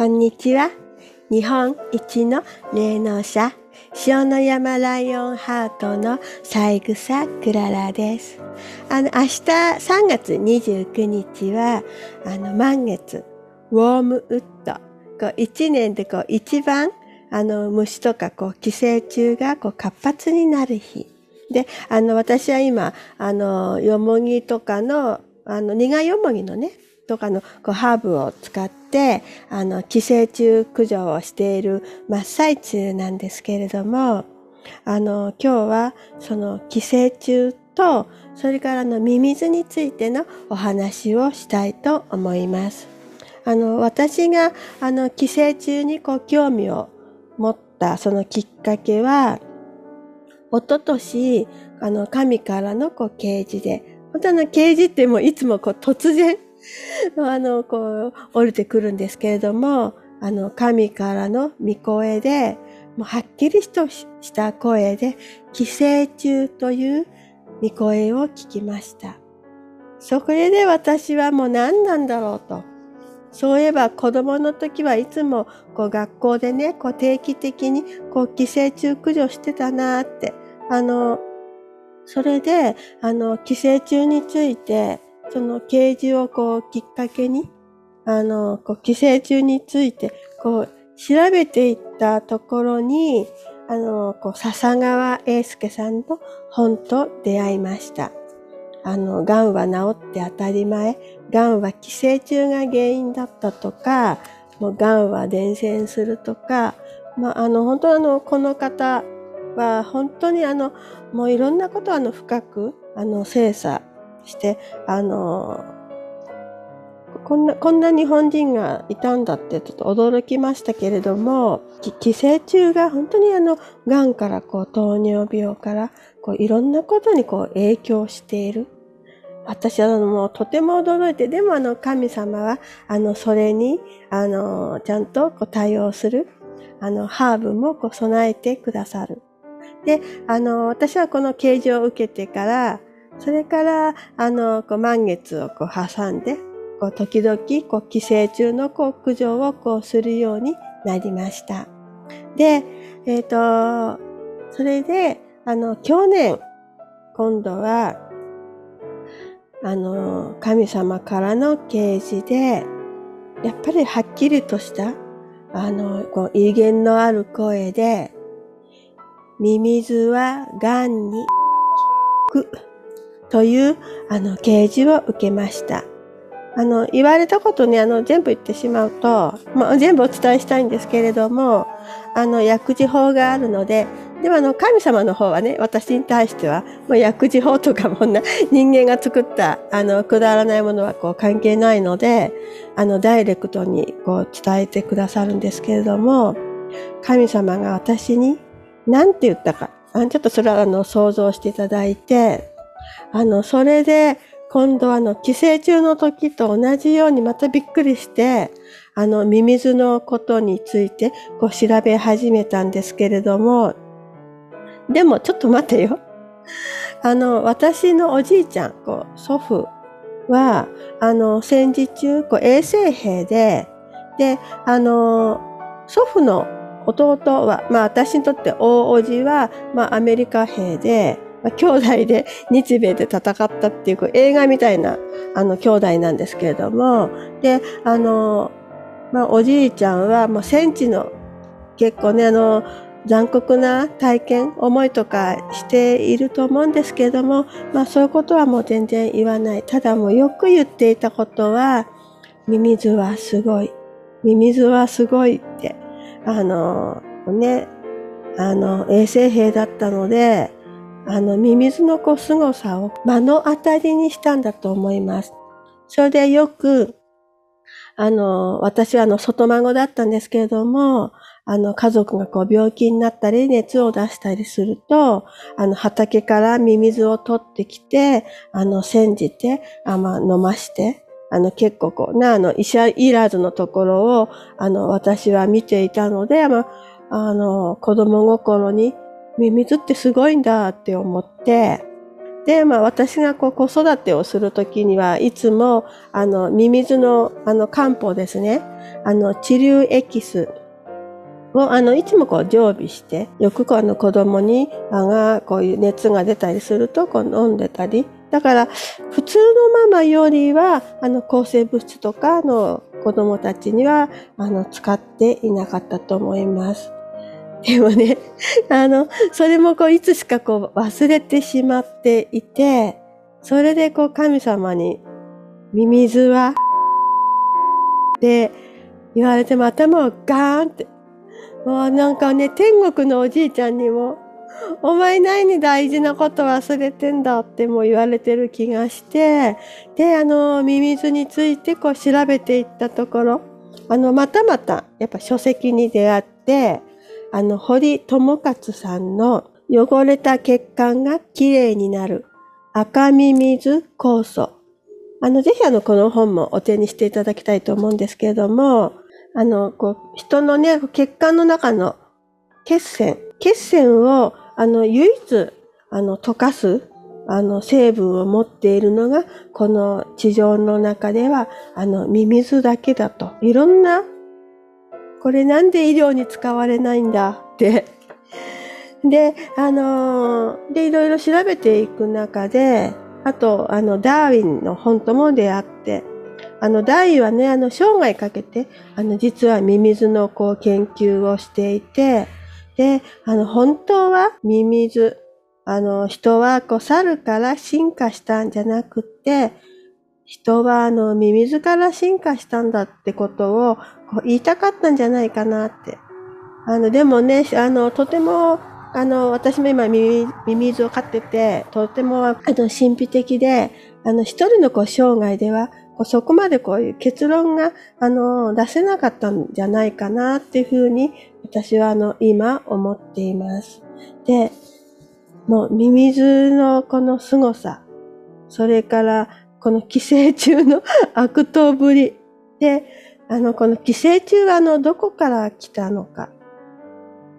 こんにちは。日本一の霊能者、塩の山ライオンハートの三草クララです。あの、明日3月29日は、あの、満月、ウォームウッド。こう、一年でこう、一番、あの、虫とかこう、寄生虫がこう、活発になる日。で、あの、私は今、あの、よもぎとかの、あの、苦よもぎのね、とかのこうハーブを使ってあの寄生虫駆除をしている真っ最中なんですけれどもあの今日はその寄生虫とそれからのミミズについてのお話をしたいと思います。あの私があの寄生虫にこう興味を持ったそのきっかけは一昨年あの神からのこう啓示で本当の啓示ってもういつもこう突然あの、こう、降りてくるんですけれども、あの、神からの御声で、もうはっきりとした声で、寄生虫という御声を聞きました。それで私はもう何なんだろうと。そういえば子供の時はいつもこう学校でね、こう定期的にこう寄生虫駆除してたなって。あの、それで、あの、寄生虫についてその啓示をこうきっかけに、あの、こう寄生虫についてこう調べていったところに、あの、こう笹川英介さんの本と出会いました。あの、癌は治って当たり前、癌は寄生虫が原因だったとか、もう癌は伝染するとか、まあ、あの、本当あの、この方は本当にあの、もういろんなことあの、深く、あの、精査して、あの、こんな、こんな日本人がいたんだってちょっと驚きましたけれども、寄生虫が本当にあの、癌からこう、糖尿病から、こう、いろんなことにこう、影響している。私はもうとても驚いて、でもあの神様は、あの、それに、あの、ちゃんとこう対応する、あの、ハーブもこう備えてくださる。で、あの、私はこの啓示を受けてから、それから、あの、こう満月をこう挟んで、こう時々、こう寄生虫のこう駆除をこうするようになりました。で、えっ、ー、と、それで、あの、去年、今度は、あの、神様からの啓示で、やっぱりはっきりとした、あの、こう威厳のある声で、ミミズは癌に効く。という、あの、啓示を受けました。あの、言われたことにあの、全部言ってしまうと、まあ、全部お伝えしたいんですけれども、あの、薬事法があるので、でもあの、神様の方はね、私に対しては、もう薬事法とかもな、人間が作った、あの、くだらないものはこう関係ないので、あの、ダイレクトにこう伝えてくださるんですけれども、神様が私に何て言ったかあ、ちょっとそれはあの、想像していただいて、あの、それで、今度あの、寄生虫の時と同じようにまたびっくりして、あの、ミミズのことについてこう調べ始めたんですけれども、でもちょっと待てよ。あの、私のおじいちゃん、こう、祖父は、あの、戦時中、こう、衛生兵で、で、あの、祖父の弟は、まあ私にとって大おじは、まあアメリカ兵で、兄弟で日米で戦ったっていうこう映画みたいなあの兄弟なんですけれども、で、あの、まあおじいちゃんはもう戦地の結構ね、あの、残酷な体験、思いとかしていると思うんですけれども、まあそういうことはもう全然言わない。ただもうよく言っていたことは、ミミズはすごい。ミミズはすごいって、あの、ね、あの、衛生兵だったので、あの、ミミズのこう凄さを目の当たりにしたんだと思います。それでよく、あの、私はあの、外孫だったんですけれども、あの、家族がこう病気になったり、熱を出したりすると、あの、畑からミミズを取ってきて、あの、煎じて、あまあ、飲まして、あの、結構こう、な、あの、医者いらずのところを、あの、私は見ていたので、まあ、あの、子供心に、ミミズってすごいんだって思って、で、まあ私がこう子育てをするときにはいつも、あの、ミミズのあの漢方ですね。あの、治療エキスを、あの、いつもこう常備して、よくこうあの子供に、あが、こういう熱が出たりすると、こう飲んでたり。だから、普通のママよりは、あの、抗生物質とかの子供たちには、あの、使っていなかったと思います。でもね、あの、それもこう、いつしかこう、忘れてしまっていて、それでこう、神様に、ミミズは、って言われても頭をガーンって。もうなんかね、天国のおじいちゃんにも、お前何に大事なこと忘れてんだってもう言われてる気がして、で、あの、ミミズについてこう調べていったところ、あの、またまた、やっぱ書籍に出会って、あの、堀智勝さんの汚れた血管がきれいになる赤ミミズ酵素。あの、ぜひあの、この本もお手にしていただきたいと思うんですけれども、あの、こう、人のね、血管の中の血栓、血栓を、あの、唯一、あの、溶かす、あの、成分を持っているのが、この地上の中では、あの、ミミズだけだと。いろんな、これなんで医療に使われないんだ？って。で、あのー、で、いろいろ調べていく中で、あと、あの、ダーウィンの本とも出会って、あの、大はね、あの、生涯かけて、あの、実はミミズのこう研究をしていて、で、あの、本当はミミズ、あの、人はこう猿から進化したんじゃなくって、人はあの、ミミズから進化したんだってことを言いたかったんじゃないかなって。あの、でもね、あの、とても、あの、私も今ミミズを飼ってて、とても、あの、神秘的で、あの、一人のこう生涯ではこう、そこまでこういう結論が、あの、出せなかったんじゃないかなっていうふうに、私はあの、今思っています。で、もう、ミミズのこの凄さ、それから、この寄生虫の悪党ぶり。で、あの、この寄生虫はあの、どこから来たのか。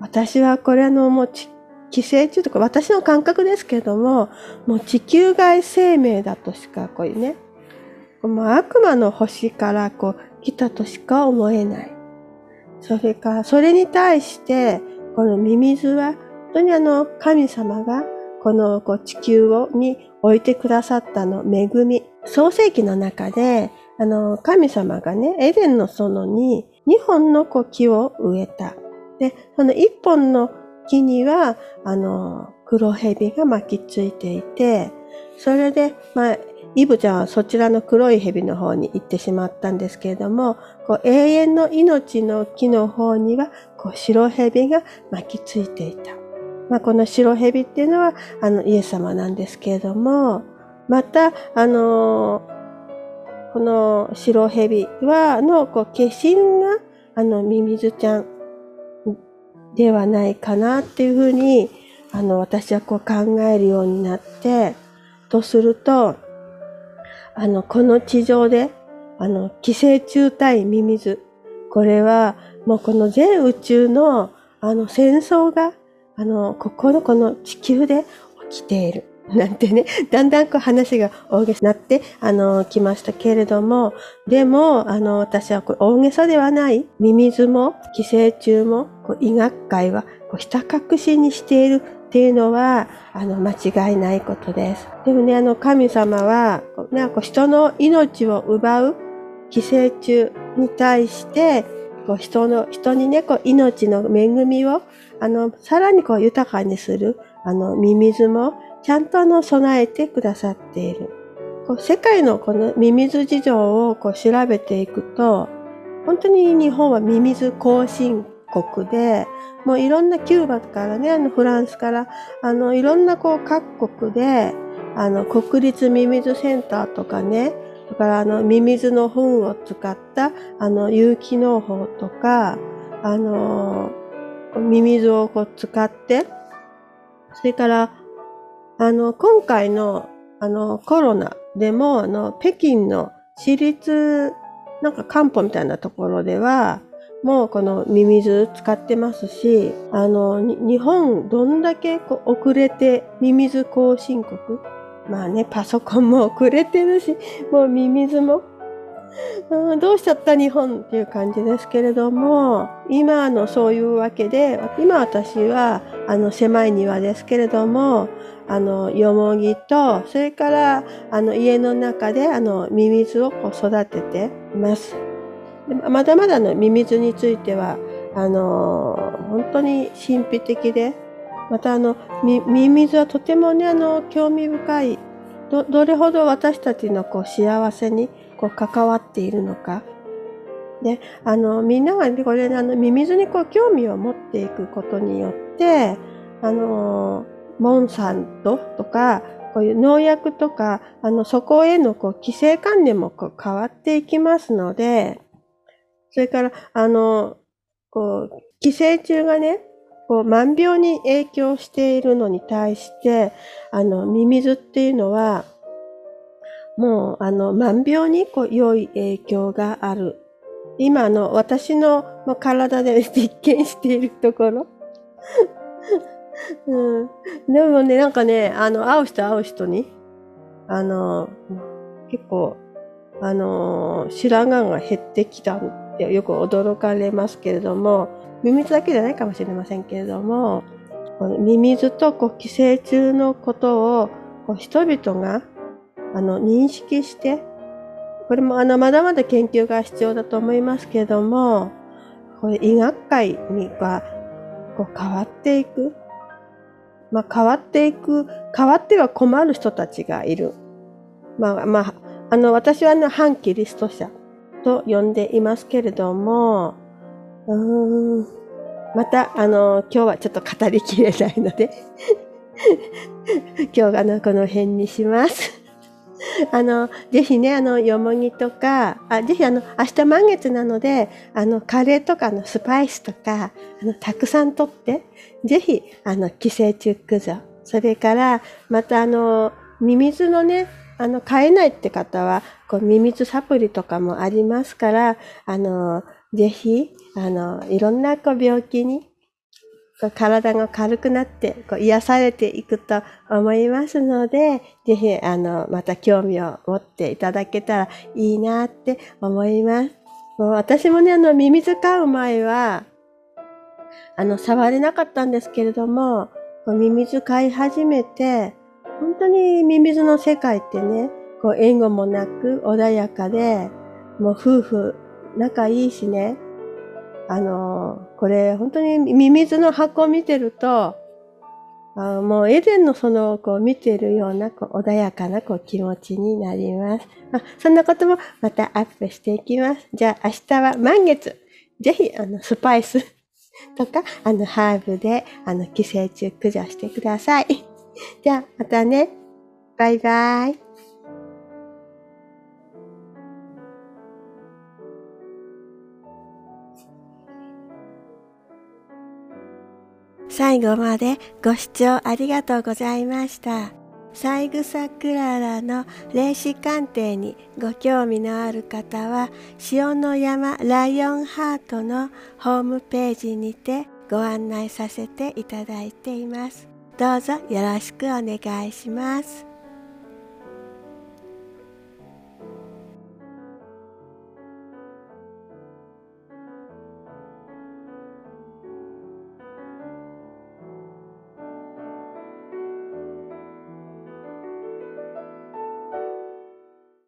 私はこれあの、もう寄生虫とか私の感覚ですけども、もう地球外生命だとしかこういうね、もう悪魔の星からこう来たとしか思えない。それから、それに対して、このミミズは、本当にあの、神様が、このこう地球をに置いてくださったの恵み。創世記の中で、あの、神様がね、エデンの園に2本の木を植えた。で、その1本の木には、あの、黒蛇が巻きついていて、それで、まあ、イブちゃんはそちらの黒い蛇の方に行ってしまったんですけれども、こう永遠の命の木の方にはこう白蛇が巻きついていた。まあ、この白蛇っていうのはあのイエス様なんですけれども、また、あのこの白蛇は、の、こう、化身が、あの、ミミズちゃんではないかなっていうふうに、あの、私はこう考えるようになって、とすると、あの、この地上で、あの、寄生虫対ミミズ。これは、もうこの全宇宙の、あの、戦争が、あの、ここのこの地球で起きている。なんてね、だんだんこう話が大げさになって、あの、来ましたけれども、でも、あの、私はこれ大げさではない、ミミズも寄生虫も、こう医学界はこうひた隠しにしているっていうのは、あの、間違いないことです。でもね、あの、神様は、こうなんか人の命を奪う寄生虫に対して、こう人の、人にね、こう命の恵みを、あの、さらにこう豊かにする、あの、ミミズも、ちゃんとあの、備えてくださっている。こう世界のこのミミズ事情をこう調べていくと、本当に日本はミミズ後進国で、もういろんなキューバからね、あのフランスから、あのいろんなこう各国で、あの国立ミミズセンターとかね、だからあのミミズの糞を使ったあの有機農法とか、あのミミズをこう使って、それからあの今回のあのコロナでもあの北京の私立なんか漢方みたいなところでは、もうこのミミズ使ってますし、あの、日本どんだけこう遅れてミミズ後進国まあね、パソコンも遅れてるし、もうミミズも、うん、どうしちゃった日本っていう感じですけれども、今のそういうわけで、今私はあの狭い庭ですけれども、あの、よもぎと、それから、あの、家の中で、あの、ミミズをこう育てています。まだまだのミミズについては、あの、本当に神秘的で、またあの、ミミズはとてもね、あの、興味深い、ど、どれほど私たちのこう幸せにこう関わっているのか。で、あの、みんながこれ、あの、ミミズにこう興味を持っていくことによって、あの、モンサントとか、こういう農薬とか、あの、そこへのこう規制観念もこう変わっていきますので、それから、あの、こう、寄生虫がね、こう、万病に影響しているのに対して、あの、ミミズっていうのは、もう、あの、万病にこう良い影響がある。今、の、私の体で 実験しているところ うん。でもね、なんかね、あの、会う人会う人に、あの、結構、あの、白髪が減ってきたってよく驚かれますけれども、ミミズだけじゃないかもしれませんけれども、ミミズとこう寄生虫のことをこう人々があの認識して、これもあのまだまだ研究が必要だと思いますけれども、これ医学界にはこう変わっていく。まあ、変わっていく、変わっては困る人たちがいる。まあ、まあ、あの、私はね、反キリスト者と呼んでいますけれども、うん、また、あの、今日はちょっと語りきれないので 今日はあの、この辺にしますあの、ぜひね、あの、よもぎとか、あぜひあの、明日満月なので、あの、カレーとかのスパイスとか、あの、たくさんとって、ぜひ、あの、寄生虫駆除。それから、またあの、ミミズのね、あの、飼えないって方は、こう、ミミズサプリとかもありますから、あの、ぜひ、あの、いろんなこう病気に体が軽くなってこう癒されていくと思いますので、ぜひ、あの、また興味を持っていただけたらいいなって思います。もう私もね、あの、ミミズ飼う前は、あの、触れなかったんですけれども、こうミミズ飼い始めて、本当にミミズの世界ってね、こう、援護もなく穏やかで、もう夫婦仲いいしね、あの、これ本当にミミズの箱を見てると、あもうエデンのそのこう見てるようなこう穏やかなこう気持ちになります。あそんなこともまたアップしていきます。じゃあ明日は満月。ぜひあのスパイス とかあのハーブであの寄生虫駆除してください。じゃあまたね。バイバイ。最後までご視聴ありがとうございました。三枝クララの霊視鑑定にご興味のある方は、塩の山ライオンハートのホームページにてご案内させていただいています。どうぞよろしくお願いします。